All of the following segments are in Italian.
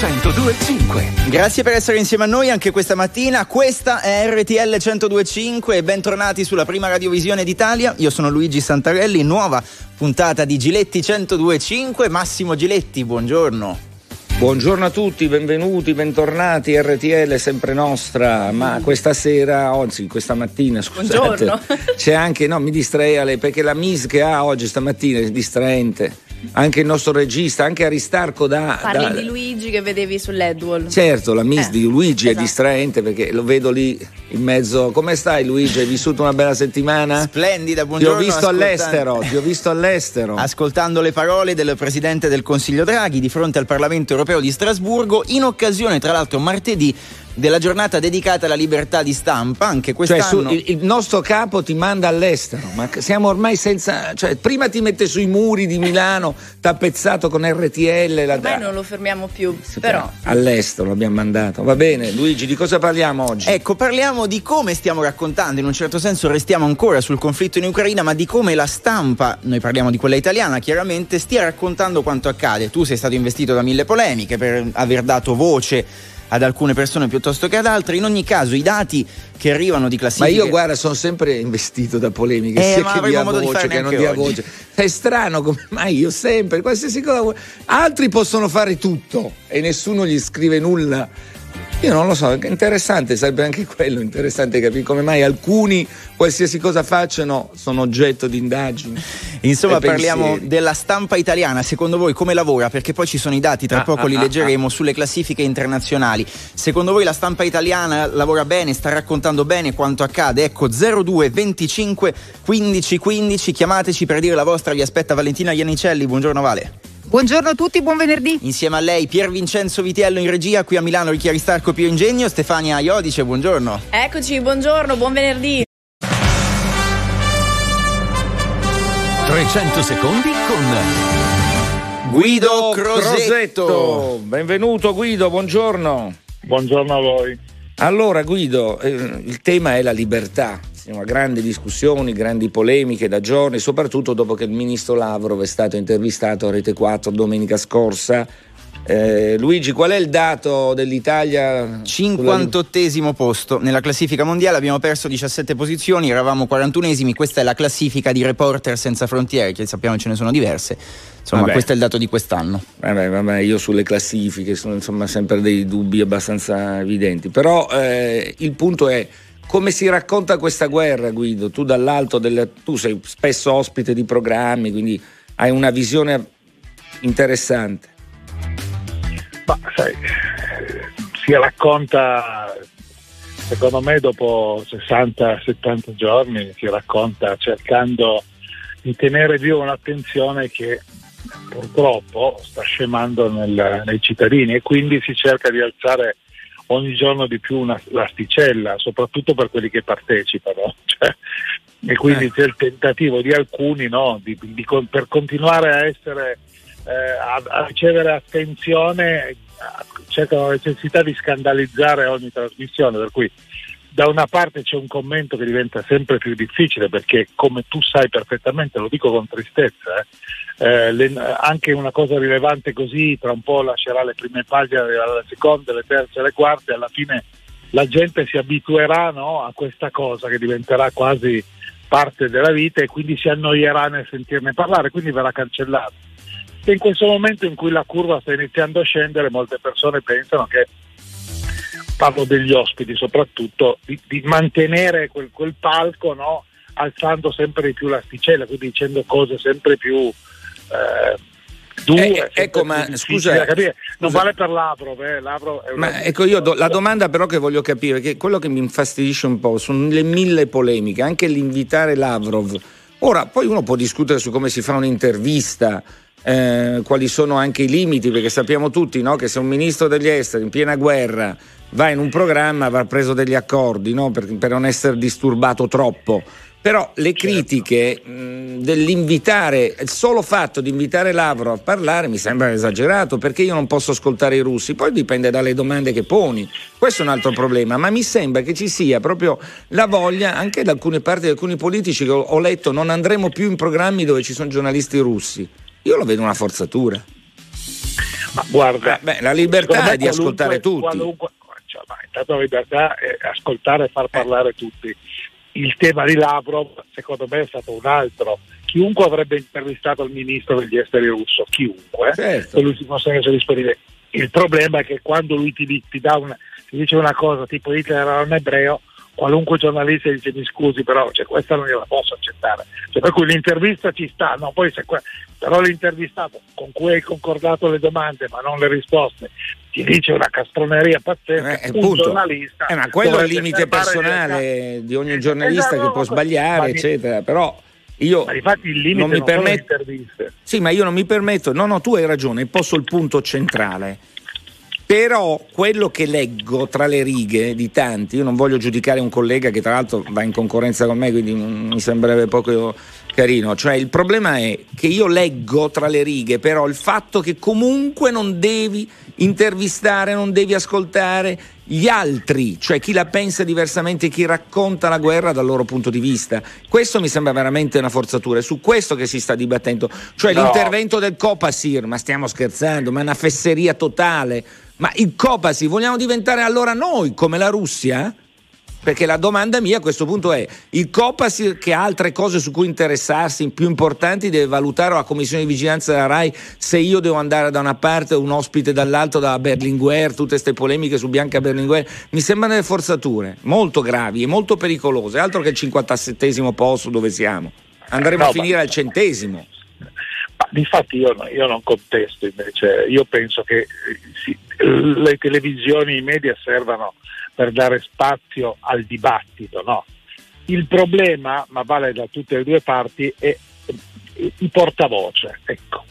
1025. Grazie per essere insieme a noi anche questa mattina. Questa è RTL 1025 e bentornati sulla prima radiovisione d'Italia. Io sono Luigi Santarelli, nuova puntata di Giletti 1025. Massimo Giletti, buongiorno. Buongiorno a tutti, benvenuti, bentornati, RTL sempre nostra, ma questa sera, anzi questa mattina, scusate, Buongiorno. c'è anche, no mi distrae perché la Miss che ha oggi stamattina è distraente, anche il nostro regista, anche Aristarco da... Parli da- di Luigi che vedevi sull'Edwall. Certo, la Miss Eh, di Luigi esatto. è distraente perché lo vedo lì in mezzo. Come stai Luigi? Hai vissuto una bella settimana? Splendida, Ti ho buongiorno. visto ascolta- all'estero, ti ho visto all'estero. Ascoltando le parole del Presidente del Consiglio Draghi di fronte al Parlamento europeo di Strasburgo, in occasione tra l'altro martedì della giornata dedicata alla libertà di stampa, anche Cioè, quest'anno... su- il, il nostro capo ti manda all'estero, ma siamo ormai senza. Cioè, prima ti mette sui muri di Milano, tappezzato con RTL. La, Ormai non lo fermiamo più, però. All'estero l'abbiamo mandato. Va bene, Luigi, di cosa parliamo oggi? Ecco, parliamo di come stiamo raccontando, in un certo senso restiamo ancora sul conflitto in Ucraina, ma di come la stampa, noi parliamo di quella italiana chiaramente, stia raccontando quanto accade. Tu sei stato investito da mille polemiche per aver dato voce ad alcune persone piuttosto che ad altre. In ogni caso, i dati che arrivano di Ma classifiche... io, guarda, sono sempre investito da polemiche, Eh, sia ma che dia voce che non dia oggi. voce. È strano come mai io sempre, qualsiasi cosa. Altri possono fare tutto e nessuno gli scrive nulla. Io non lo so, è interessante, sarebbe anche quello interessante capire come mai alcuni, qualsiasi cosa facciano, sono oggetto di indagini. Insomma, parliamo pensieri. della stampa italiana. Secondo voi come lavora? Perché poi ci sono i dati, tra Ah, poco ah, li ah, leggeremo sulle classifiche internazionali. Secondo voi la stampa italiana lavora bene, sta raccontando bene quanto accade? Ecco, 02 25 15 15, chiamateci per dire la vostra. Vi aspetta Valentina Ianicelli. Buongiorno Vale. Buongiorno a tutti, buon venerdì. Insieme a lei Pier Vincenzo Vitiello in regia, qui a Milano Ricchi Aristarco Pio Ingegno, Stefania Iodice, buongiorno. Eccoci, buongiorno, buon venerdì. 300 secondi con Guido Crosetto. Benvenuto Guido, buongiorno. Buongiorno a voi. Allora Guido, eh, il tema è la libertà. Siamo a grandi discussioni, grandi polemiche da giorni, soprattutto dopo che il ministro Lavrov è stato intervistato a Rete 4 domenica scorsa. Eh, Luigi, qual è il dato dell'Italia? sulla- 58esimo posto nella classifica mondiale, abbiamo perso 17 posizioni, eravamo 41esimi, questa è la classifica di Reporter Senza Frontiere, che sappiamo ce ne sono diverse, insomma Vabbè. questo è il dato di quest'anno. Vabbè, vabbè, io sulle classifiche sono insomma sempre dei dubbi abbastanza evidenti, però eh, il punto è come si racconta questa guerra, Guido? Tu dall'alto, del, tu sei spesso ospite di programmi, quindi hai una visione interessante. Ma sai, si racconta, secondo me dopo 60-70 giorni, si racconta cercando di tenere viva un'attenzione che purtroppo sta scemando nel- nei cittadini e quindi si cerca di alzare ogni giorno di più una, l'asticella, soprattutto per quelli che partecipano. Cioè, e quindi Eh. c'è il tentativo di alcuni no, di- di per continuare a essere eh, a, a ricevere attenzione cercano la necessità di scandalizzare ogni trasmissione, per cui da una parte c'è un commento che diventa sempre più difficile perché come tu sai perfettamente, lo dico con tristezza, eh, eh, le- anche una cosa rilevante così tra un po' lascerà le prime pagine, le seconde, le terze, le quarte, alla fine la gente si abituerà no, a questa cosa che diventerà quasi parte della vita e quindi si annoierà nel sentirne parlare, quindi verrà cancellato. E in questo momento in cui la curva sta iniziando a scendere, molte persone pensano che, parlo degli ospiti soprattutto, di, di mantenere quel, quel palco no, alzando sempre di più l'asticella, quindi dicendo cose sempre più eh, dure. Eh, sempre ecco, ma scusa, capire. Non scusa. vale per Lavrov, eh, Lavrov Ma ecco io do- la domanda però che voglio capire, che quello che mi infastidisce un po' sono le mille polemiche, anche l'invitare Lavrov. Ora, poi uno può discutere su come si fa un'intervista, eh, quali sono anche i limiti, perché sappiamo tutti no, che se un ministro degli esteri in piena guerra va in un programma va preso degli accordi no, per, per non essere disturbato troppo. Però le critiche mh, dell'invitare, il solo fatto di invitare Lavrov a parlare mi sembra esagerato perché io non posso ascoltare i russi, poi dipende dalle domande che poni. Questo è un altro problema, ma mi sembra che ci sia proprio la voglia anche da alcune parti di alcuni politici che ho, letto non andremo più in programmi dove ci sono giornalisti russi. Io lo vedo una forzatura. Ma guarda, Eh, beh, la libertà è di ascoltare tutti. qualunque- cioè, ma intanto la libertà è ascoltare e far parlare tutti. Il tema di Lavrov, secondo me, è stato un altro. Chiunque avrebbe intervistato il ministro degli esteri russo, chiunque, Certo. e lui si fosse reso disponibile. Il problema è che quando lui ti, ti dà una, ti dice una cosa tipo Hitler era un ebreo, qualunque giornalista dice mi scusi però cioè, questa non gliela posso accettare. Cioè, per cui l'intervista ci sta, no? Poi se que- però l'intervistato con cui hai concordato le domande ma non le risposte ti dice una castroneria pazzesca, Eh, un appunto. giornalista Eh, ma quello è il limite personale di ogni Eh, giornalista esatto, che può sbagliare, eccetera. Però io Ma infatti il limite non mi non. Sì, ma io non mi permetto. No, no, tu hai ragione, posso il punto centrale. Però quello che leggo tra le righe di tanti, io non voglio giudicare un collega che tra l'altro va in concorrenza con me, quindi mi sembrerebbe poco carino. Cioè, il problema è che io leggo tra le righe, però il fatto che comunque non devi intervistare, non devi ascoltare gli altri, cioè chi la pensa diversamente, chi racconta la guerra dal loro punto di vista. Questo mi sembra veramente una forzatura, è su questo che si sta dibattendo. Cioè No. l'intervento del Copasir, ma stiamo scherzando, ma è una fesseria totale. Ma il Copasir vogliamo diventare allora noi come la Russia? Perché la domanda mia a questo punto è: il Copasir che ha altre cose su cui interessarsi, più importanti, deve valutare la commissione di vigilanza della RAI se io devo andare da una parte o un ospite dall'altra, da Berlinguer, tutte queste polemiche su Bianca Berlinguer. Mi sembrano delle forzature molto gravi e molto pericolose, altro che il 57 posto dove siamo. Andremo No, a finire ma- al centesimo. Ma difatti io, io non contesto invece, io penso che eh, sì, le televisioni, i media servano per dare spazio al dibattito, no? Il problema, ma vale da tutte le due parti, è i portavoce, ecco.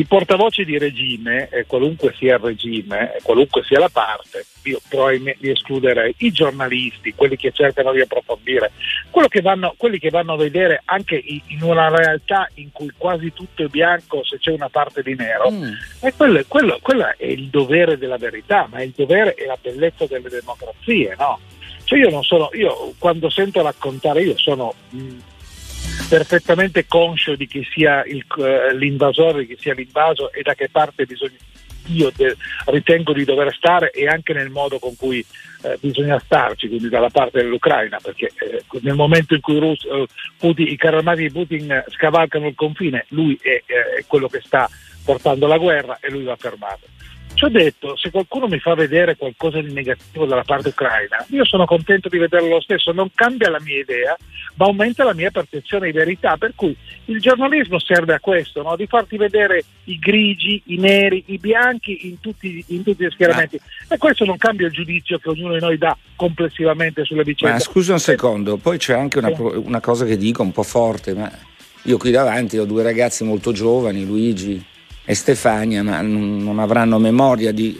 I portavoce di regime, eh, qualunque sia il regime, eh, qualunque sia la parte, io probabilmente li escluderei, i giornalisti, quelli che cercano di approfondire, che vanno- quelli che vanno a vedere anche in una realtà in cui quasi tutto è bianco se c'è una parte di nero, Mm. e quello, quello- quello è il dovere della verità, ma è il dovere e la bellezza delle democrazie, no? Cioè io non sono, io quando sento raccontare, io sono mh, perfettamente conscio di chi sia il- eh, l'invasore, di chi sia l'invaso e da che parte bisogna, io de- ritengo di dover stare e anche nel modo con cui eh, bisogna starci, quindi dalla parte dell'Ucraina, perché eh, nel momento in cui Rus- eh, Putin- i carri armati di Putin scavalcano il confine, lui è, eh, è quello che sta portando la guerra e lui va fermato. Ci ho detto, se qualcuno mi fa vedere qualcosa di negativo dalla parte ucraina, io sono contento di vederlo lo stesso, non cambia la mia idea, ma aumenta la mia percezione di verità. Per cui il giornalismo serve a questo, no? di farti vedere i grigi, i neri, i bianchi in tutti, in tutti gli schieramenti. E questo non cambia il giudizio che ognuno di noi dà complessivamente sulle vicende. Ma scusa un secondo, poi c'è anche una, una cosa che dico un po' forte, ma io qui davanti ho due ragazzi molto giovani, Luigi e Stefania, ma non, avranno memoria di...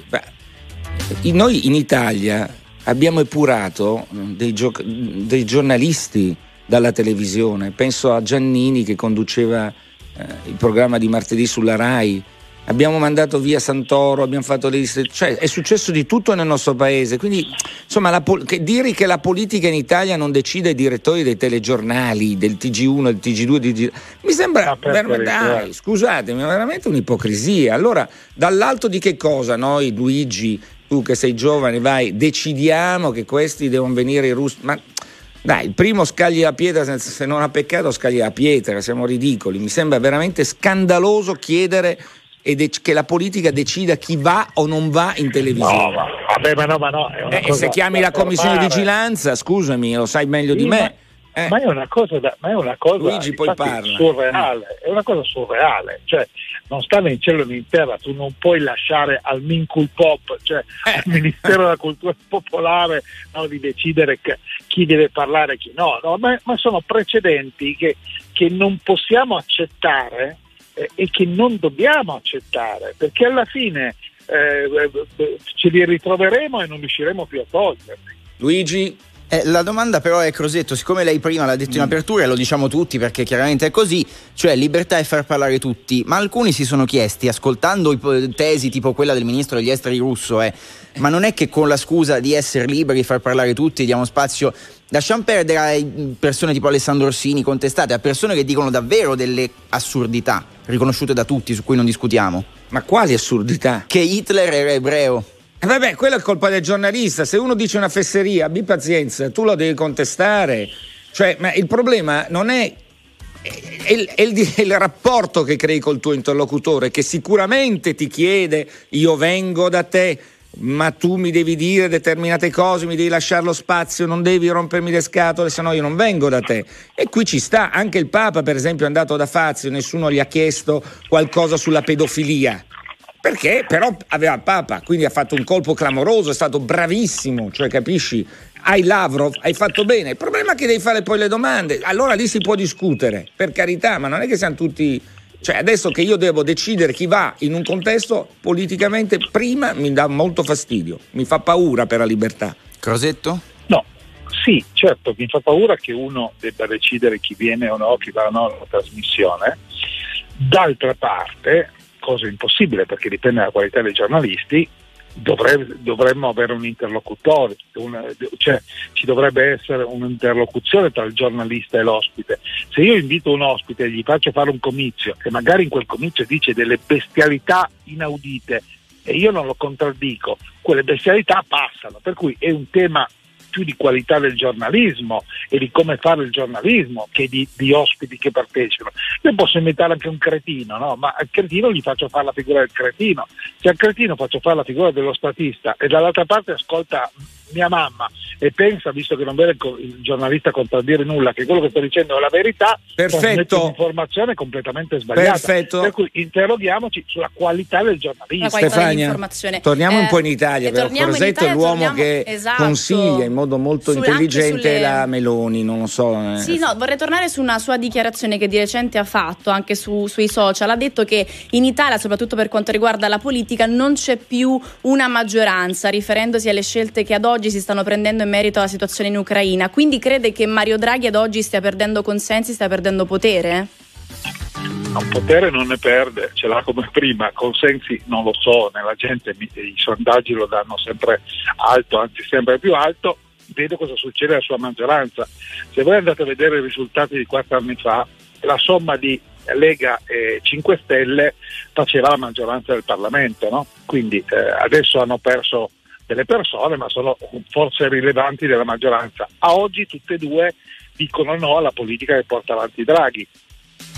noi in Italia abbiamo epurato dei, gio- dei giornalisti dalla televisione, penso a Giannini che conduceva eh, il programma di martedì sulla RAI. Abbiamo mandato via Santoro, abbiamo fatto le liste, cioè è successo di tutto nel nostro paese. Quindi, insomma, la che dire che la politica in Italia non decide i direttori dei telegiornali, del TG1, del TG2, del TG... mi sembra Ah, veramente, dai, scusatemi, è veramente un'ipocrisia. Allora, dall'alto di che cosa noi, Luigi, tu che sei giovane, vai, decidiamo che questi devono venire i russi? Ma dai, il primo scagli la pietra, se non ha peccato scagli la pietra, siamo ridicoli. Mi sembra veramente scandaloso chiedere e dec- che la politica decida chi va o non va in televisione. No, ma, vabbè, ma no, ma no. Eh, se chiami la commissione di vigilanza, scusami, lo sai meglio di Sì, me. Eh, Ma è una cosa, da- ma è una cosa Luigi, poi parla. surreale, è una cosa surreale, cioè non sta né in cielo né in terra, tu non puoi lasciare al Mincul Pop, cioè Eh. al Ministero della Cultura Popolare no, di decidere che- chi deve parlare e chi no, no, ma, ma sono precedenti che, che non possiamo accettare eh, e che non dobbiamo accettare, perché alla fine eh, eh, ce li ritroveremo e non riusciremo più a toglierli. Luigi, Eh, la domanda però è Crosetto, siccome lei prima l'ha detto in apertura e lo diciamo tutti perché chiaramente è così, cioè libertà e far parlare tutti, ma alcuni si sono chiesti, ascoltando tesi tipo quella del ministro degli esteri russo, eh, ma non è che con la scusa di essere liberi far parlare tutti diamo spazio, lasciamo perdere a persone tipo Alessandro Orsini contestate, a persone che dicono davvero delle assurdità, riconosciute da tutti, su cui non discutiamo. Ma quali assurdità? Che Hitler era ebreo. Eh vabbè, quella è colpa del giornalista. Se uno dice una fesseria, abbi pazienza, tu lo devi contestare. Cioè, ma il problema non è è il, è, il, è il, rapporto che crei col tuo interlocutore, che sicuramente ti chiede io vengo da te, ma tu mi devi dire determinate cose, mi devi lasciare lo spazio, non devi rompermi le scatole, se no io non vengo da te. E qui ci sta, anche il Papa per esempio è andato da Fazio, nessuno gli ha chiesto qualcosa sulla pedofilia. Perché però aveva il Papa, quindi ha fatto un colpo clamoroso, è stato bravissimo, cioè capisci? Hai Lavrov, hai fatto bene. Il problema è che devi fare poi le domande. Allora lì si può discutere, per carità, ma non è che siamo tutti. Cioè, adesso che io devo decidere chi va in un contesto politicamente, prima mi dà molto fastidio, mi fa paura per la libertà. Crosetto? No, sì, certo, mi fa paura che uno debba decidere chi viene o no, chi va o no alla trasmissione. D'altra parte, cosa impossibile perché dipende dalla qualità dei giornalisti, Dovrebbe, dovremmo avere un interlocutore, una, cioè ci dovrebbe essere un'interlocuzione tra il giornalista e l'ospite. Se io invito un ospite e gli faccio fare un comizio e magari in quel comizio dice delle bestialità inaudite e io non lo contraddico, quelle bestialità passano, per cui è un tema più di qualità del giornalismo e di come fare il giornalismo che di, di ospiti che partecipano. Io posso invitare anche un cretino, no? ma al cretino gli faccio fare la figura del cretino. Se al cretino faccio fare la figura dello statista e dall'altra parte ascolta mia mamma e pensa, visto che non vede il giornalista contraddire nulla, che quello che sto dicendo è la verità, perfetto. un'informazione completamente sbagliata. Perfetto. Per cui interroghiamoci sulla qualità del giornalismo. Stefania, torniamo eh, un po' in Italia, però Crosetto è l'uomo torniamo, che esatto, consiglia in modo molto intelligente sulle... la Meloni, non lo so. Eh. Sì, no, vorrei tornare su una sua dichiarazione che di recente ha fatto anche su, sui social, ha detto che in Italia, soprattutto per quanto riguarda la politica, non c'è più una maggioranza, riferendosi alle scelte che ad oggi si stanno prendendo in merito alla situazione in Ucraina. Quindi crede che Mario Draghi ad oggi stia perdendo consensi, stia perdendo potere? No, potere non ne perde, ce l'ha come prima, consensi non lo so, nella gente i sondaggi lo danno sempre alto, anzi sempre più alto, vedo cosa succede alla sua maggioranza. Se voi andate a vedere i risultati di quattro anni fa, la somma di Lega e 5 Stelle faceva la maggioranza del Parlamento, no? quindi eh, adesso hanno perso delle persone, ma sono forze rilevanti della maggioranza. A oggi tutte e due dicono no alla politica che porta avanti Draghi.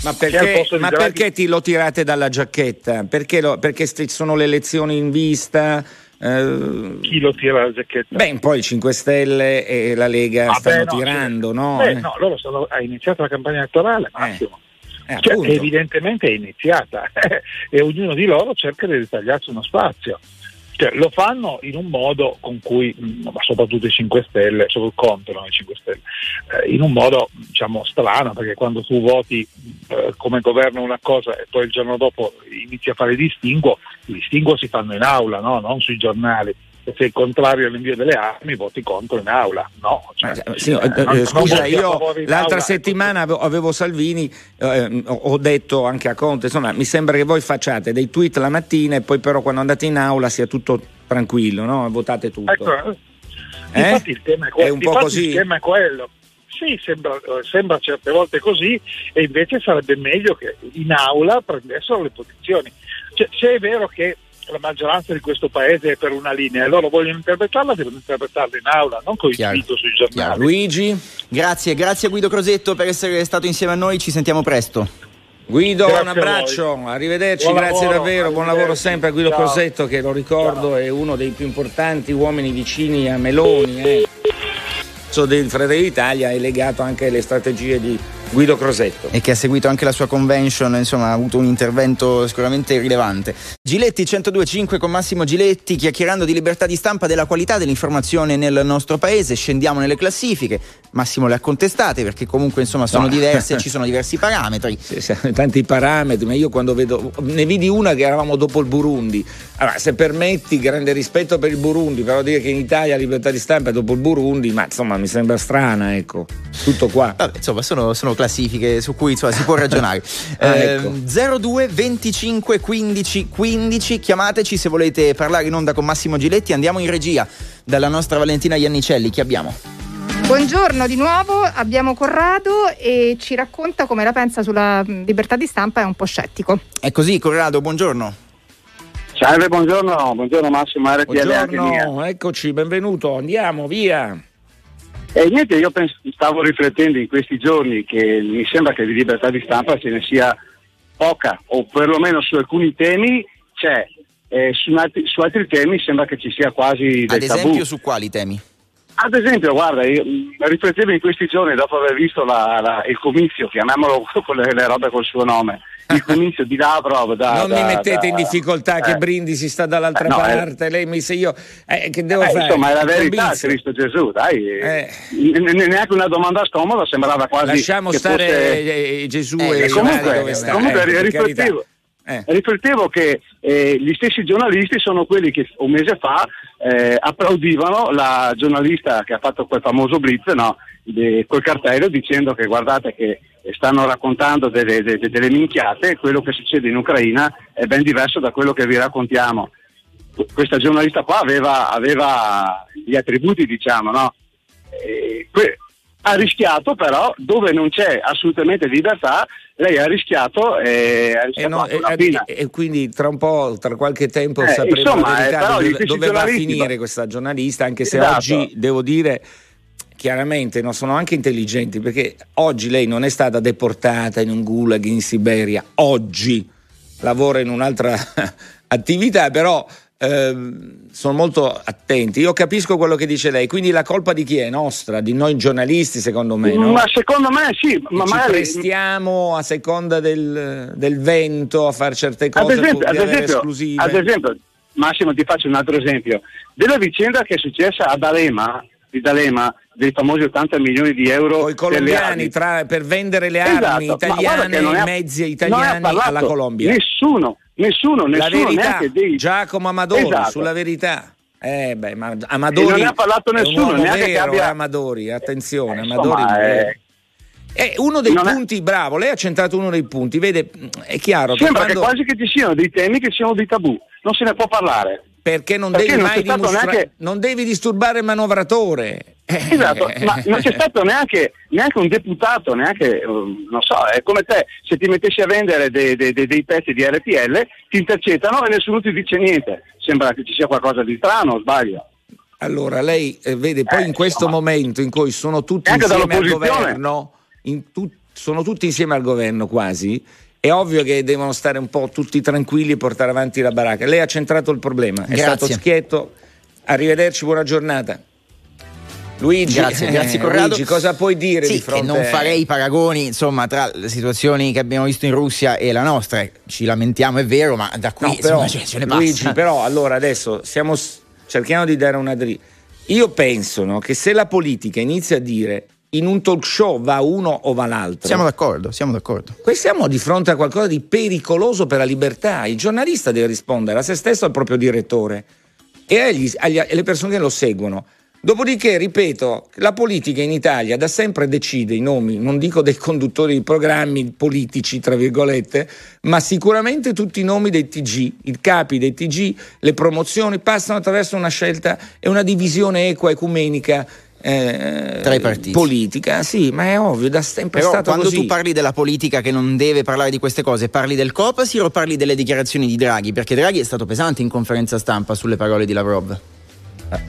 Ma, perché, ma Draghi... perché, ti lo tirate dalla giacchetta? Perché, lo, perché sono le elezioni in vista? Eh... Chi lo tira dalla giacchetta? Beh, poi i 5 Stelle e la Lega ah, stanno beh, no, tirando, sì. no? Beh, eh. no, loro sono, ha iniziato la campagna elettorale, Massimo. Eh. Eh, cioè, evidentemente è iniziata e ognuno di loro cerca di ritagliarsi uno spazio. Cioè, lo fanno in un modo con cui, mm, soprattutto i 5 Stelle, sul conto no, i 5 Stelle, eh, in un modo diciamo strano, perché quando tu voti eh, come governo una cosa e poi il giorno dopo inizi a fare distinguo, i distinguo si fanno in aula, no? non sui giornali se sei contrario all'invio delle armi voti contro in aula. No, cioè, eh, sì, eh, eh, scusa, io l'altra settimana avevo, avevo Salvini, eh, ho detto anche a Conte, insomma, mi sembra che voi facciate dei tweet la mattina e poi però quando andate in aula sia tutto tranquillo, no? votate tutto. Ecco, eh? infatti il tema è, que- è. Il tema è quello. Sì, sembra, sembra, certe volte così e invece sarebbe meglio che in aula prendessero le posizioni. Cioè, se è vero che la maggioranza di questo paese è per una linea e loro vogliono interpretarla, devono interpretarla in aula, non con il dito sui giornali. Chiaro. Luigi, grazie, grazie Guido Crosetto per essere stato insieme a noi, ci sentiamo presto. Guido, grazie un abbraccio, arrivederci, buon grazie lavoro, davvero, buon lavoro sempre a Guido Ciao. Crosetto che lo ricordo Ciao. è uno dei più importanti uomini vicini a Meloni. Eh. Del Fratelli d'Italia è legato anche alle strategie di Guido Crosetto. E che ha seguito anche la sua convention, insomma, ha avuto un intervento sicuramente rilevante. Giletti 1025 con Massimo Giletti, chiacchierando di libertà di stampa, della qualità dell'informazione nel nostro paese. Scendiamo nelle classifiche. Massimo le ha contestate perché comunque insomma sono no. diverse, ci sono diversi parametri. Sì, sì, tanti parametri, ma io quando vedo ne vidi una che eravamo dopo il Burundi. Allora, se permetti, grande rispetto per il Burundi, però dire che in Italia libertà di stampa è dopo il Burundi, ma insomma mi sembra strana, ecco. Tutto qua. Vabbè, insomma, sono, sono classifiche su cui insomma, si può ragionare. ah, ecco. 02 25 15 15, chiamateci se volete parlare in onda con Massimo Giletti, andiamo in regia dalla nostra Valentina Iannicelli, chi abbiamo? Buongiorno di nuovo, abbiamo Corrado e ci racconta come la pensa sulla libertà di stampa, è un po' scettico. È così, Corrado, buongiorno. Salve, buongiorno, buongiorno Massimo RTL Buongiorno, eccoci, benvenuto, andiamo, via. E niente, io pens- stavo riflettendo in questi giorni che mi sembra che di libertà di stampa ce ne sia poca, o perlomeno su alcuni temi c'è, eh, su, altri, su altri temi sembra che ci sia quasi del Ad esempio tabù. su quali temi? Ad esempio, guarda, io riflettevo in questi giorni dopo aver visto la- la- il comizio, chiamiamolo con le, le robe col suo nome, il comizio di Lavrov da... non mi da- mettete da- in difficoltà che eh. Brindisi sta dall'altra Eh, no, eh. parte, lei mi se io eh, che devo Eh, fare? insomma, è la verità. Cristo Gesù, dai. Eh. Neanche una domanda scomoda, sembrava quasi. Lasciamo che stare fosse- Gesù Eh, e comunque, dove sta. comunque eh, riflettevo, carità. Eh. riflettevo che eh, gli stessi giornalisti sono quelli che un mese fa eh, applaudivano la giornalista che ha fatto quel famoso blitz, no, de- col cartello dicendo che guardate che stanno raccontando delle, delle- delle minchiate, quello che succede in Ucraina è ben diverso da quello che vi raccontiamo. Questa giornalista qua aveva, aveva gli attributi, diciamo, no? Eh, que- ha rischiato però dove non c'è assolutamente libertà lei ha rischiato e ha E, rischiato no, e- pena. e- e quindi tra un po', tra qualche tempo Eh, sapremo insomma, eh, dove, dove va a finire questa giornalista, anche se Esatto. oggi devo dire chiaramente no, sono anche intelligenti perché oggi lei non è stata deportata in un gulag in Siberia, oggi lavora in un'altra attività, però ehm, sono molto attenti. Io capisco quello che dice lei, quindi la colpa di chi è? Nostra, di noi giornalisti secondo me, no? Ma secondo me sì, ma ci magari- prestiamo a seconda del, del vento a fare certe ad cose esempio, ad di avere esempio, esclusive. ad esempio, Massimo ti faccio un altro esempio della vicenda che è successa ad Alema di D'Alema dei famosi 80 milioni di euro Con i per le colombiani armi. tra- per vendere le armi Esatto, guarda italiane, non i mezzi italiani alla Colombia. Nessuno, nessuno, la nessuno verità, neanche dei Giacomo Amadori, Esatto. sulla verità. Eh beh, ma E Amadori non ne ha parlato è un nessuno, neanche che vero, abbia- eh, Amadori, attenzione, Eh, Amadori. insomma, eh, È uno dei non è- punti, bravo, lei ha centrato uno dei punti, vede, è chiaro Sembra che che quando, quasi che ci siano dei temi che siano dei tabù, non se ne può parlare. Perché non perché devi non mai dimostrare, neanche- non devi disturbare il manovratore. Esatto, ma non c'è stato neanche, neanche un deputato, neanche, eh, non so, è come te, se ti mettessi a vendere dei, dei- dei- pezzi di RTL, ti intercettano e nessuno ti dice niente. Sembra che ci sia qualcosa di strano, sbaglio. Allora, lei eh, vede poi Eh, in questo insomma. momento in cui sono tutti insieme al governo, tu- sono tutti insieme al governo quasi, è ovvio che devono stare un po' tutti tranquilli e portare avanti la baracca. Lei ha centrato il problema, è Grazie. stato schietto. Arrivederci, buona giornata. Luigi, Grazie, eh, grazie Corrado. Luigi, cosa puoi dire sì, di fronte non farei paragoni insomma tra le situazioni che abbiamo visto in Russia e la nostra. Ci lamentiamo, è vero, ma da qui No, però, insomma, ce, ce ne passa. Luigi, però allora adesso stiamo cerchiamo di dare una dritta. Io penso no, che se la politica inizia a dire in un talk show va uno o va l'altro, Siamo d'accordo, siamo d'accordo. Qui siamo di fronte a qualcosa di pericoloso per la libertà. Il giornalista deve rispondere a se stesso, al proprio direttore e agli- agli- alle persone che lo seguono. Dopodiché, ripeto, la politica in Italia da sempre decide i nomi, non dico dei conduttori di programmi politici, tra virgolette, ma sicuramente tutti i nomi dei TG, i capi dei TG, le promozioni passano attraverso una scelta e una divisione equa, ecumenica. Eh, Tra i partiti. politica, sì, ma è ovvio, da sempre è Però stato quando così. tu parli della politica che non deve parlare di queste cose, parli del Copasir o parli delle dichiarazioni di Draghi? Perché Draghi è stato pesante in conferenza stampa sulle parole di Lavrov.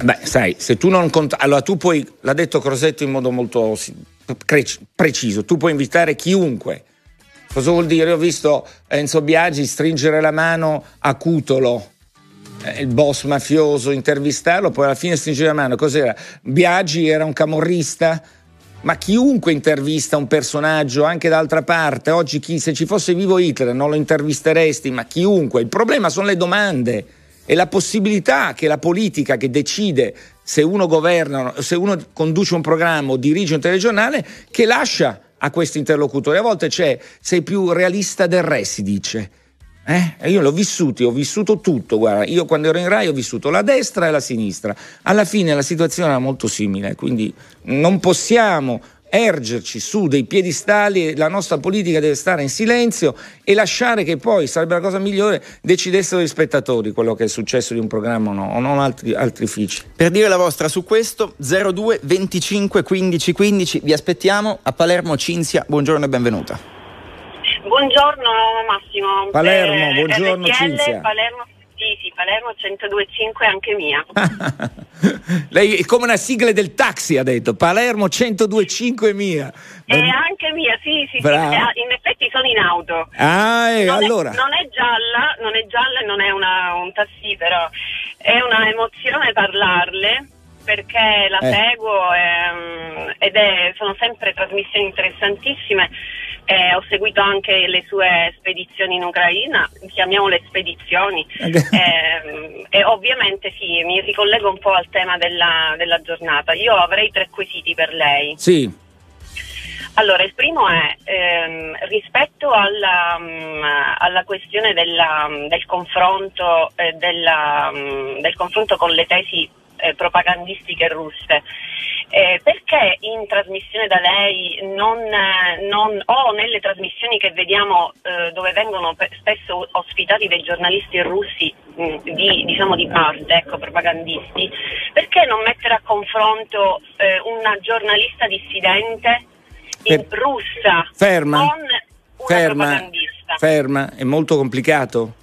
Beh, sai, se tu non conta- allora tu puoi, l'ha detto Crosetto in modo molto pre- preciso, tu puoi invitare chiunque. Cosa vuol dire? Io ho visto Enzo Biagi stringere la mano a Cutolo, eh, il boss mafioso, intervistarlo, poi alla fine stringere la mano. Cos'era? Biagi era un camorrista? Ma chiunque intervista un personaggio anche d'altra parte, oggi chi, se ci fosse vivo Hitler non lo intervisteresti, ma chiunque. Il problema sono le domande e la possibilità che la politica che decide se uno governa, se uno conduce un programma o dirige un telegiornale, che lascia a questi interlocutori. A volte c'è, sei più realista del re, si dice. Eh? E io l'ho vissuto, ho vissuto tutto, guarda, io quando ero in Rai ho vissuto la destra e la sinistra, alla fine la situazione era molto simile, quindi non possiamo ergerci su dei piedistali, la nostra politica deve stare in silenzio e lasciare che poi, sarebbe la cosa migliore, decidessero gli spettatori quello che è successo di un programma o no, o non altri, altri fici. Per dire la vostra su questo 02 25 15 15 vi aspettiamo a Palermo Cinzia, buongiorno e benvenuta. Buongiorno Massimo. Palermo, Eh, buongiorno, RTL, Cinzia. Palermo, sì, sì, Palermo 102.5 anche mia. Lei è come una sigla del taxi, ha detto. Palermo 1025 mia. E anche mia, sì, sì, sì. Eh, In effetti sono in auto. Ah, e non, allora. è, non è gialla, non è gialla e non è una- un tassì, però è una emozione parlarle perché la Eh. seguo ehm, ed è, sono sempre trasmissioni interessantissime. Eh, ho seguito anche le sue spedizioni in Ucraina, chiamiamole spedizioni, Ehm, e ovviamente sì, mi ricollego un po' al tema della, della giornata. Io avrei tre quesiti per lei. Sì, Allora, il primo è ehm, rispetto alla, mm, alla questione della- del, confronto, eh, della, mm, del confronto con le tesi eh, propagandistiche russe. Eh, perché in trasmissione da lei non, eh, non- o nelle trasmissioni che vediamo eh, dove vengono pe- spesso ospitati dei giornalisti russi mh, di, diciamo di parte, ecco, propagandisti, perché non mettere a confronto eh, una giornalista dissidente in Per- russa Ferma. con una ferma, propagandista? ferma, è molto complicato.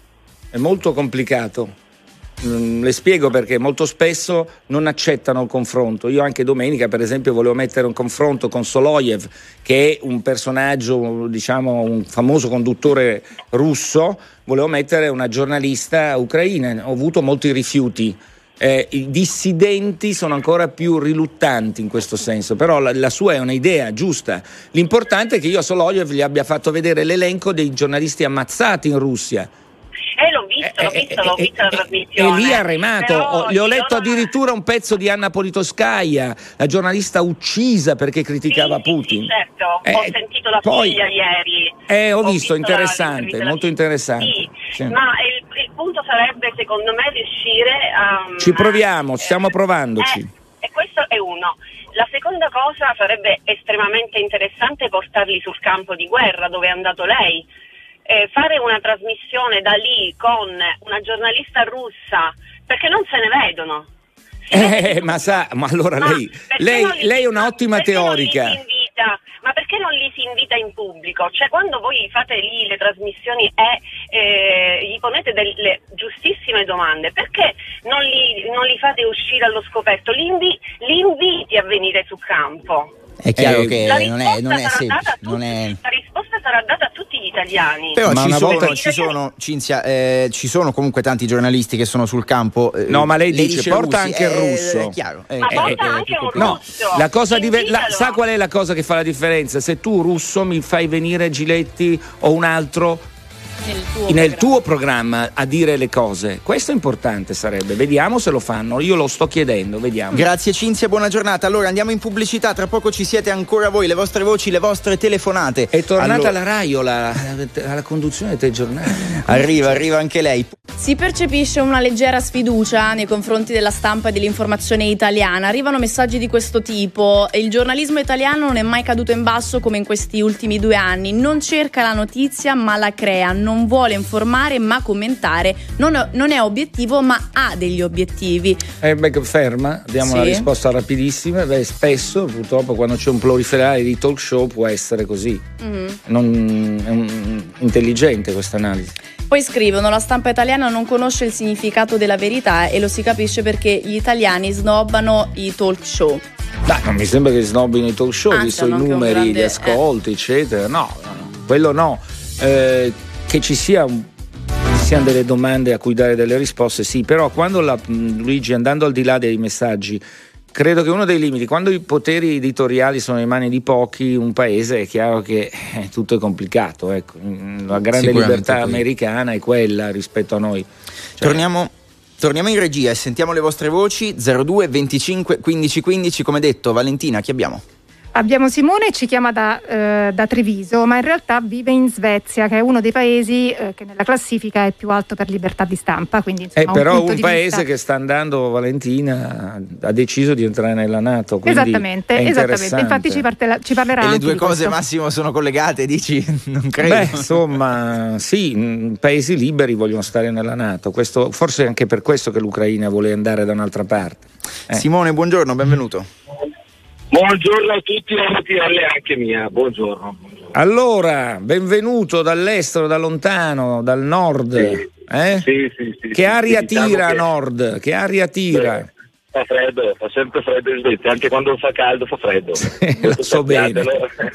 È molto complicato. Mm, Le spiego perché molto spesso non accettano il confronto. Io anche domenica, per esempio, volevo mettere un confronto con Soloyev, che è un personaggio, diciamo, un famoso conduttore russo. Volevo mettere una giornalista ucraina. Ho avuto molti rifiuti. Eh, I dissidenti sono ancora più riluttanti in questo senso, però la, la sua è un'idea giusta. L'importante è che io a Soloyev gli abbia fatto vedere l'elenco dei giornalisti ammazzati in Russia. Eh, l'ho visto, l'ho visto, l'ho vista la E trasmissione. lì ha remato, Però Ho- gli ho letto addirittura un pezzo di Anna Politoskaya, la giornalista uccisa perché criticava Sì, Putin. sì, certo, ho Eh, sentito la poi- figlia ieri. Eh, ho Ho visto, la- interessante, l'intervista molto interessante. Sì, Sì. ma il, il punto sarebbe secondo me riuscire a... Ci proviamo, stiamo eh, provandoci. eh, e questo è uno. La seconda cosa sarebbe estremamente interessante portarli sul campo di guerra dove è andato lei. Eh, fare una trasmissione da lì con una giornalista russa, perché non se ne vedono. Eh, ma sa, ma allora ma lei, lei, li- lei è un'ottima perché non li teorica. invita? Ma perché non li si invita in pubblico? Cioè quando voi fate lì le trasmissioni e eh, gli ponete delle giustissime domande, perché non li, non li fate uscire allo scoperto? Li, invi- li inviti a venire sul campo. È chiaro Eh, che La non è, risposta non è sarà data semplice, a non tutti- è... la risposta sarà data a tutti gli italiani. Però Ma ci una sono, volta- ci sono, Cinzia, eh, ci sono comunque tanti giornalisti che sono sul campo. eh, No, ma lei dice, porta russi, anche il eh, russo. È chiaro. Ma eh, porta eh, anche un. No, russo. la cosa diver- la- sa qual è la cosa che fa la differenza? Se tu russo mi fai venire Giletti o un altro Nel tuo, nel programma. tuo programma a dire le cose, questo è importante sarebbe. Vediamo se lo fanno. Io lo sto chiedendo, vediamo. Grazie Cinzia, buona giornata. Allora andiamo in pubblicità, tra poco ci siete ancora voi, le vostre voci, le vostre telefonate. è tornata Allora- la Raiola alla conduzione dei giornali. Arriva, arriva anche lei. Si percepisce una leggera sfiducia nei confronti della stampa e dell'informazione italiana. Arrivano messaggi di questo tipo: il giornalismo italiano non è mai caduto in basso come in questi ultimi due anni. Non cerca la notizia, ma la crea. Non vuole informare, ma commentare. Non, non è obiettivo, ma ha degli obiettivi. Eh, beh, ferma, diamo una Sì. risposta rapidissima. Beh, spesso, purtroppo, quando c'è un proliferare di talk show può essere così. Mhm. Non, è un- intelligente questa analisi. Poi scrivono: La stampa italiana non conosce il significato della verità e lo si capisce perché gli italiani snobbano i talk show. Dai, non mi sembra che snobbino i talk show, Anzi, visto i numeri, grande- gli ascolti, eccetera. No, no, quello no. Eh, che ci sia un- siano delle domande a cui dare delle risposte, sì, però quando la, Luigi, andando al di là dei messaggi, credo che uno dei limiti, quando i poteri editoriali sono in mani di pochi, un paese è chiaro che eh, tutto è complicato. Ecco. La grande libertà così. americana è quella rispetto a noi. Cioè, Torniamo, torniamo in regia e sentiamo le vostre voci 02 25 15 15. Come detto, Valentina, chi abbiamo? Abbiamo Simone, ci chiama da, eh, da, Treviso, ma in realtà vive in Svezia, che è uno dei paesi eh, che nella classifica è più alto per libertà di stampa. Quindi, insomma, è eh, però un, un paese vista... che sta andando, Valentina, ha deciso di entrare nella Nato. Esattamente, esattamente. infatti ci, parte, ci parlerà. E le due cose, Massimo, sono collegate, dici? Non credo. Beh, insomma, sì, paesi liberi vogliono stare nella Nato. Questo, forse è anche per questo che l'Ucraina vuole andare da un'altra parte. Eh. Simone, buongiorno, benvenuto. Buongiorno a tutti, RTL anche mia, buongiorno. Allora, benvenuto dall'estero, da lontano, dal nord. Sì, eh? sì, sì, sì Che aria diciamo tira che... nord? Che aria tira? Beh, fa freddo, fa sempre freddo in Svezia, anche quando fa caldo fa freddo. lo so bene.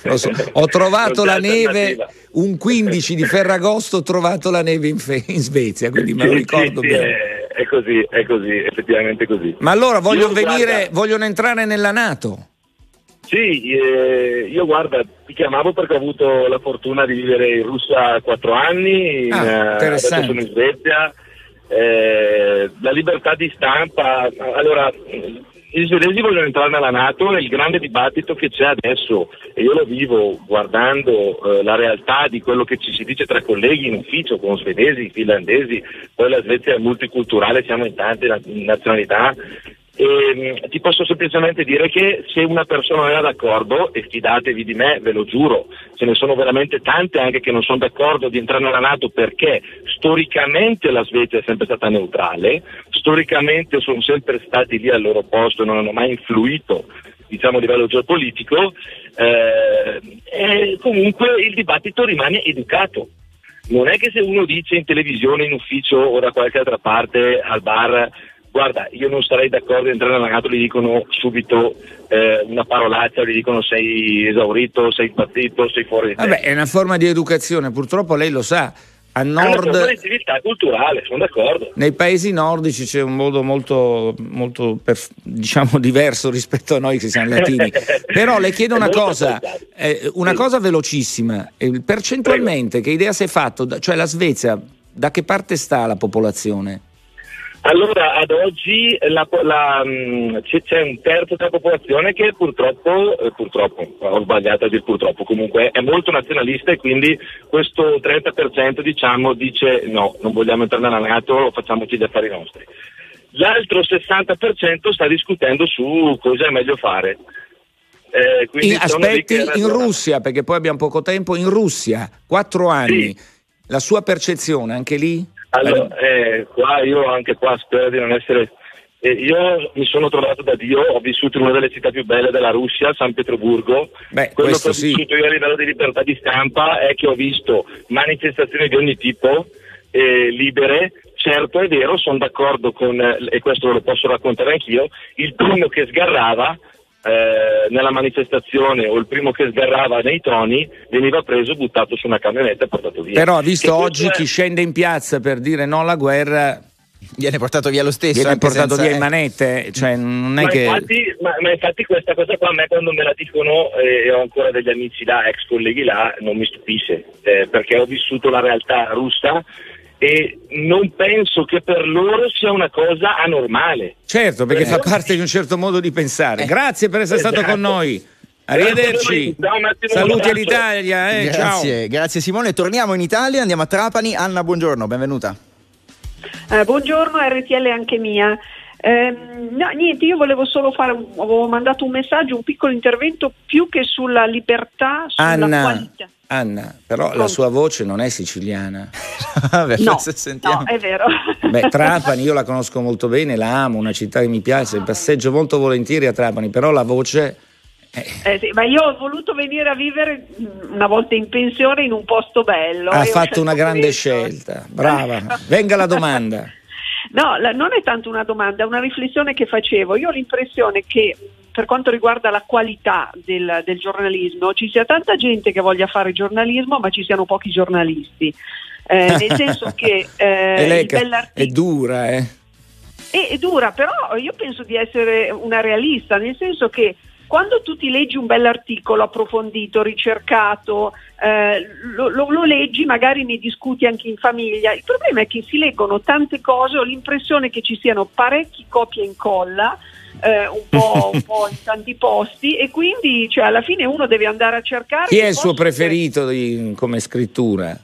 Lo so. Ho trovato la neve, un 15 di Ferragosto ho trovato la neve in, fe- in Svezia, quindi me lo ricordo bene. È, è, così, è così, effettivamente così. Ma allora vogliono Io, venire, guarda, vogliono entrare nella Nato? Sì, eh, io guarda, ti chiamavo perché ho avuto la fortuna di vivere in Russia quattro anni, in, Ah, adesso interessante. sono in Svezia. Eh, la libertà di stampa, allora i svedesi vogliono entrare nella Nato e il grande dibattito che c'è adesso, e io lo vivo guardando eh, la realtà di quello che ci si dice tra colleghi in ufficio con svedesi, finlandesi, poi la Svezia è multiculturale, siamo in tante na- nazionalità, e, mh, ti posso semplicemente dire che se una persona non era d'accordo, e fidatevi di me, ve lo giuro, ce ne sono veramente tante anche che non sono d'accordo di entrare nella Nato perché storicamente la Svezia è sempre stata neutrale, storicamente sono sempre stati lì al loro posto e non hanno mai influito diciamo a livello geopolitico, eh, comunque il dibattito rimane educato. Non è che se uno dice in televisione, in ufficio o da qualche altra parte al bar guarda, io non sarei d'accordo di entrare nella Nato, gli dicono subito eh, una parolaccia, gli dicono sei esaurito, sei impazzito, sei fuori di te. Vabbè, è una forma di educazione, purtroppo lei lo sa. A È una nord, di civiltà culturale, sono d'accordo. nei paesi nordici c'è un modo molto, molto diciamo diverso rispetto a noi che siamo latini. Però le chiedo una cosa, eh, una Sì. cosa velocissima. Percentualmente, che idea si è fatto? Cioè la Svezia, da che parte sta la popolazione? Allora, ad oggi la- la, mh, c'è, c'è un terzo della popolazione che purtroppo, eh, purtroppo, ho sbagliato a dire purtroppo, comunque è molto nazionalista e quindi questo 30% diciamo dice no, non vogliamo entrare nella Nato, facciamoci gli affari nostri. L'altro 60% sta discutendo su cosa è meglio fare. Eh, In- aspetti in. Russia, perché poi abbiamo poco tempo, in Russia, quattro anni. Sì. La sua percezione anche lì? Allora, eh, qua io anche qua spero di non essere. eh, io mi sono trovato da Dio, ho vissuto in una delle città più belle della Russia, San Pietroburgo. Beh, Quello che ho sì. vissuto io a livello di libertà di stampa è che ho visto manifestazioni di ogni tipo, eh, libere. Certo è vero, sono d'accordo con, eh, e questo lo posso raccontare anch'io, il primo che sgarrava eh, nella manifestazione o il primo che sgarrava nei toni veniva preso, buttato su una camionetta e portato via. Però ha visto Che oggi è- chi scende in piazza per dire no alla guerra Viene portato via lo stesso. viene portato senza- via in eh. manette, cioè non è Ma che... infatti, ma, ma infatti questa cosa qua a me quando me la dicono eh, e ho ancora degli amici là, ex colleghi là, non mi stupisce, eh, perché ho vissuto la realtà russa e non penso che per loro sia una cosa anormale. Certo, perché Eh. fa parte di un certo modo di pensare. Eh. Grazie per essere stato Esatto. con noi. Grazie a voi. Arrivederci. Saluti all'Italia. Eh, ciao. Grazie, grazie Simone. Torniamo in Italia, andiamo a Trapani. Anna, buongiorno, benvenuta. Eh, buongiorno RTL anche mia. Ehm, no, niente, io volevo solo fare, un- avevo mandato un messaggio, un piccolo intervento più che sulla libertà, sulla Anna, qualità. Anna, però la sua voce non è siciliana. Vabbè, No, no, è vero. Beh, Trapani io la conosco molto bene, la amo, una città che mi piace, passeggio molto volentieri a Trapani, però la voce... Eh sì, ma io ho voluto venire a vivere una volta in pensione in un posto bello. ha fatto una grande questo. scelta, brava. Venga la domanda. No, la- non è tanto una domanda, è una riflessione che facevo. Io ho l'impressione che per quanto riguarda la qualità del, del giornalismo ci sia tanta gente che voglia fare giornalismo, ma ci siano pochi giornalisti. Eh, nel senso che eh, bell'articolo- è dura, eh? è, è dura, però io penso di essere una realista, nel senso che quando tu ti leggi un bell'articolo approfondito, ricercato, eh, lo, lo- lo leggi, magari ne discuti anche in famiglia. Il problema è che si leggono tante cose, ho l'impressione che ci siano parecchi copia e incolla eh, un, po', un po' in tanti posti e quindi cioè, alla fine uno deve andare a cercare... Chi è il suo preferito di- come scrittura?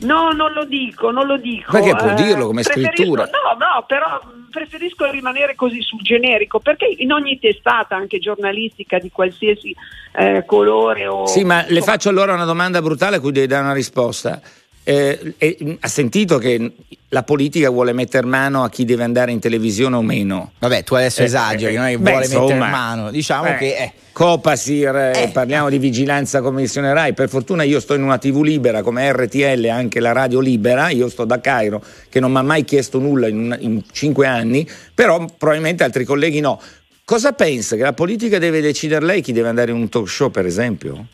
No, non lo dico, non lo dico. Perché può Eh, dirlo come preferisco- scrittura. No, no, però preferisco rimanere così sul generico, perché in ogni testata, anche giornalistica di qualsiasi eh, colore o... Sì, ma le faccio allora una domanda brutale a cui devi dare una risposta. Eh, eh, ha sentito che la politica vuole mettere mano a chi deve andare in televisione o meno? Vabbè, tu adesso Eh, esageri, eh, non è che vuole mettere insomma, mano. Diciamo eh, che Copasir, parliamo di vigilanza commissione RAI. Per fortuna io sto in una TV libera come RTL, anche la radio libera. Io sto da Cairo, che non mi ha mai chiesto nulla in, una- in cinque anni, però probabilmente altri colleghi no. Cosa pensa? Che la politica deve decidere lei chi deve andare in un talk show, per esempio?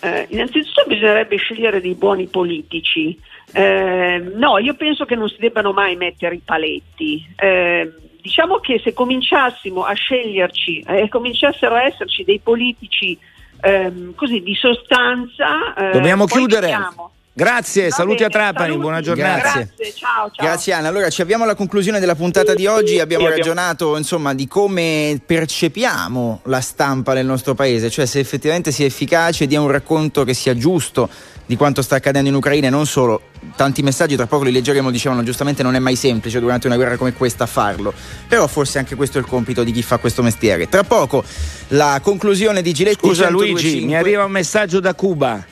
Eh, innanzitutto bisognerebbe scegliere dei buoni politici. Eh, no, io penso che non si debbano mai mettere i paletti. Eh, diciamo che se cominciassimo a sceglierci e cominciassero a esserci dei politici ehm, così di sostanza, eh, Dobbiamo chiudere. vediamo. Grazie, Va saluti bene, a Trapani, saluti. buona giornata. Grazie, ciao, ciao. Grazie Anna. Allora ci avviamo alla conclusione della puntata di oggi. Abbiamo Sì, abbiamo- ragionato insomma di come percepiamo la stampa nel nostro paese, cioè se effettivamente sia efficace, dia un racconto che sia giusto di quanto sta accadendo in Ucraina e non solo. Tanti messaggi, tra poco li leggeremo, dicevano giustamente non è mai semplice durante una guerra come questa farlo. Però forse anche questo è il compito di chi fa questo mestiere. Tra poco la conclusione di Giletti Scusa 1025, Luigi, mi arriva un messaggio da Cuba.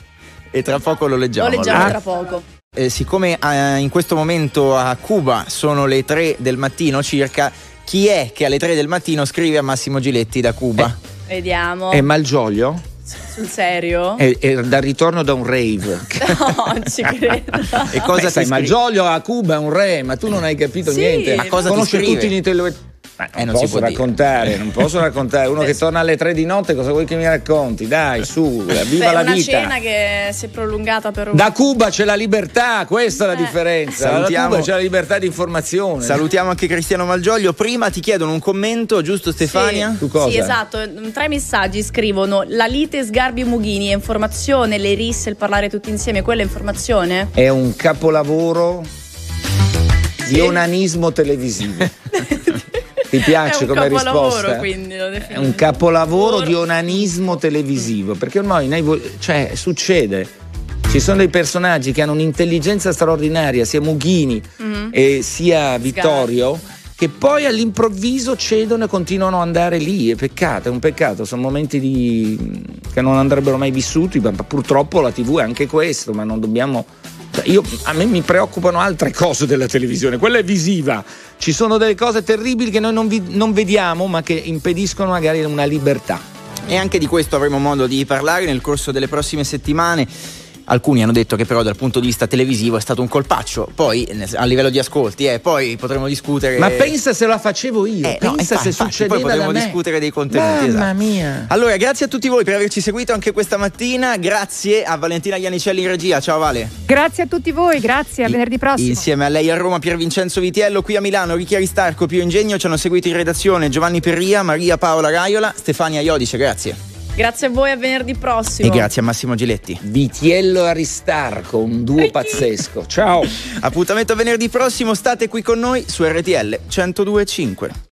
E tra poco lo leggiamo. Lo leggiamo allora. tra poco. Eh, siccome eh, in questo momento a Cuba sono le 3 del mattino circa, chi è che alle 3 del mattino scrive a Massimo Giletti da Cuba? Vediamo. È Malgioglio? Sul serio? È, è dal ritorno da un rave. No, non ci credo. e cosa Beh, sai, scrive? Malgioglio a Cuba è un re, ma tu non hai capito Sì, niente. ma cosa Conosce tutti gli intellettuali. Ma Eh, non, non si posso raccontare, non posso raccontare. Uno che torna alle tre di notte, cosa vuoi che mi racconti? Dai, su, viva Beh, la una vita. cena che si è prolungata per un Da Cuba c'è la libertà, questa è la Eh. differenza. Salutiamo- Da Cuba c'è la libertà di informazione. Salutiamo anche Cristiano Malgioglio. Prima ti chiedono un commento, giusto Stefania? Tu cosa? Sì, esatto. Tra i messaggi scrivono la lite Sgarbi Mughini è informazione, le risse, il parlare tutti insieme, quella è informazione? È un capolavoro di onanismo televisivo. Ti piace come risposta? quindi È un capolavoro di onanismo televisivo, perché ormai vo- cioè, succede. Ci sono dei personaggi che hanno un'intelligenza straordinaria, sia Mughini Mhm. e sia Vittorio, che poi all'improvviso cedono e continuano ad andare lì. È peccato, è un peccato, sono momenti di- che non andrebbero mai vissuti, ma purtroppo la TV è anche questo, ma non dobbiamo. Cioè, io- a me mi preoccupano altre cose della televisione, quella è visiva. Ci sono delle cose terribili che noi non, vi- non vediamo, ma che impediscono magari una libertà. E anche di questo avremo modo di parlare nel corso delle prossime settimane. Alcuni hanno detto che però dal punto di vista televisivo è stato un colpaccio, poi a livello di ascolti, eh, poi potremo discutere. Ma pensa se la facevo io, Eh, no, pensa infatti, se infatti, succedeva poi me. discutere dei contenuti. Mamma esatto. mia. Allora, grazie a tutti voi per averci seguito anche questa mattina. Grazie a Valentina Iannicelli in regia. Ciao Vale. Grazie a tutti voi, grazie, a venerdì prossimo. Insieme a lei a Roma Pier Vincenzo Vitiello, qui a Milano Ricchi Aristarco, Pio Ingegno ci hanno seguito in redazione Giovanni Perria, Maria Paola Raiola, Stefania Iodice, grazie. Grazie a voi, a venerdì prossimo. E grazie a Massimo Giletti. Vitiello Aristarco, un duo pazzesco. Ciao. Appuntamento a venerdì prossimo, state qui con noi su RTL 1025.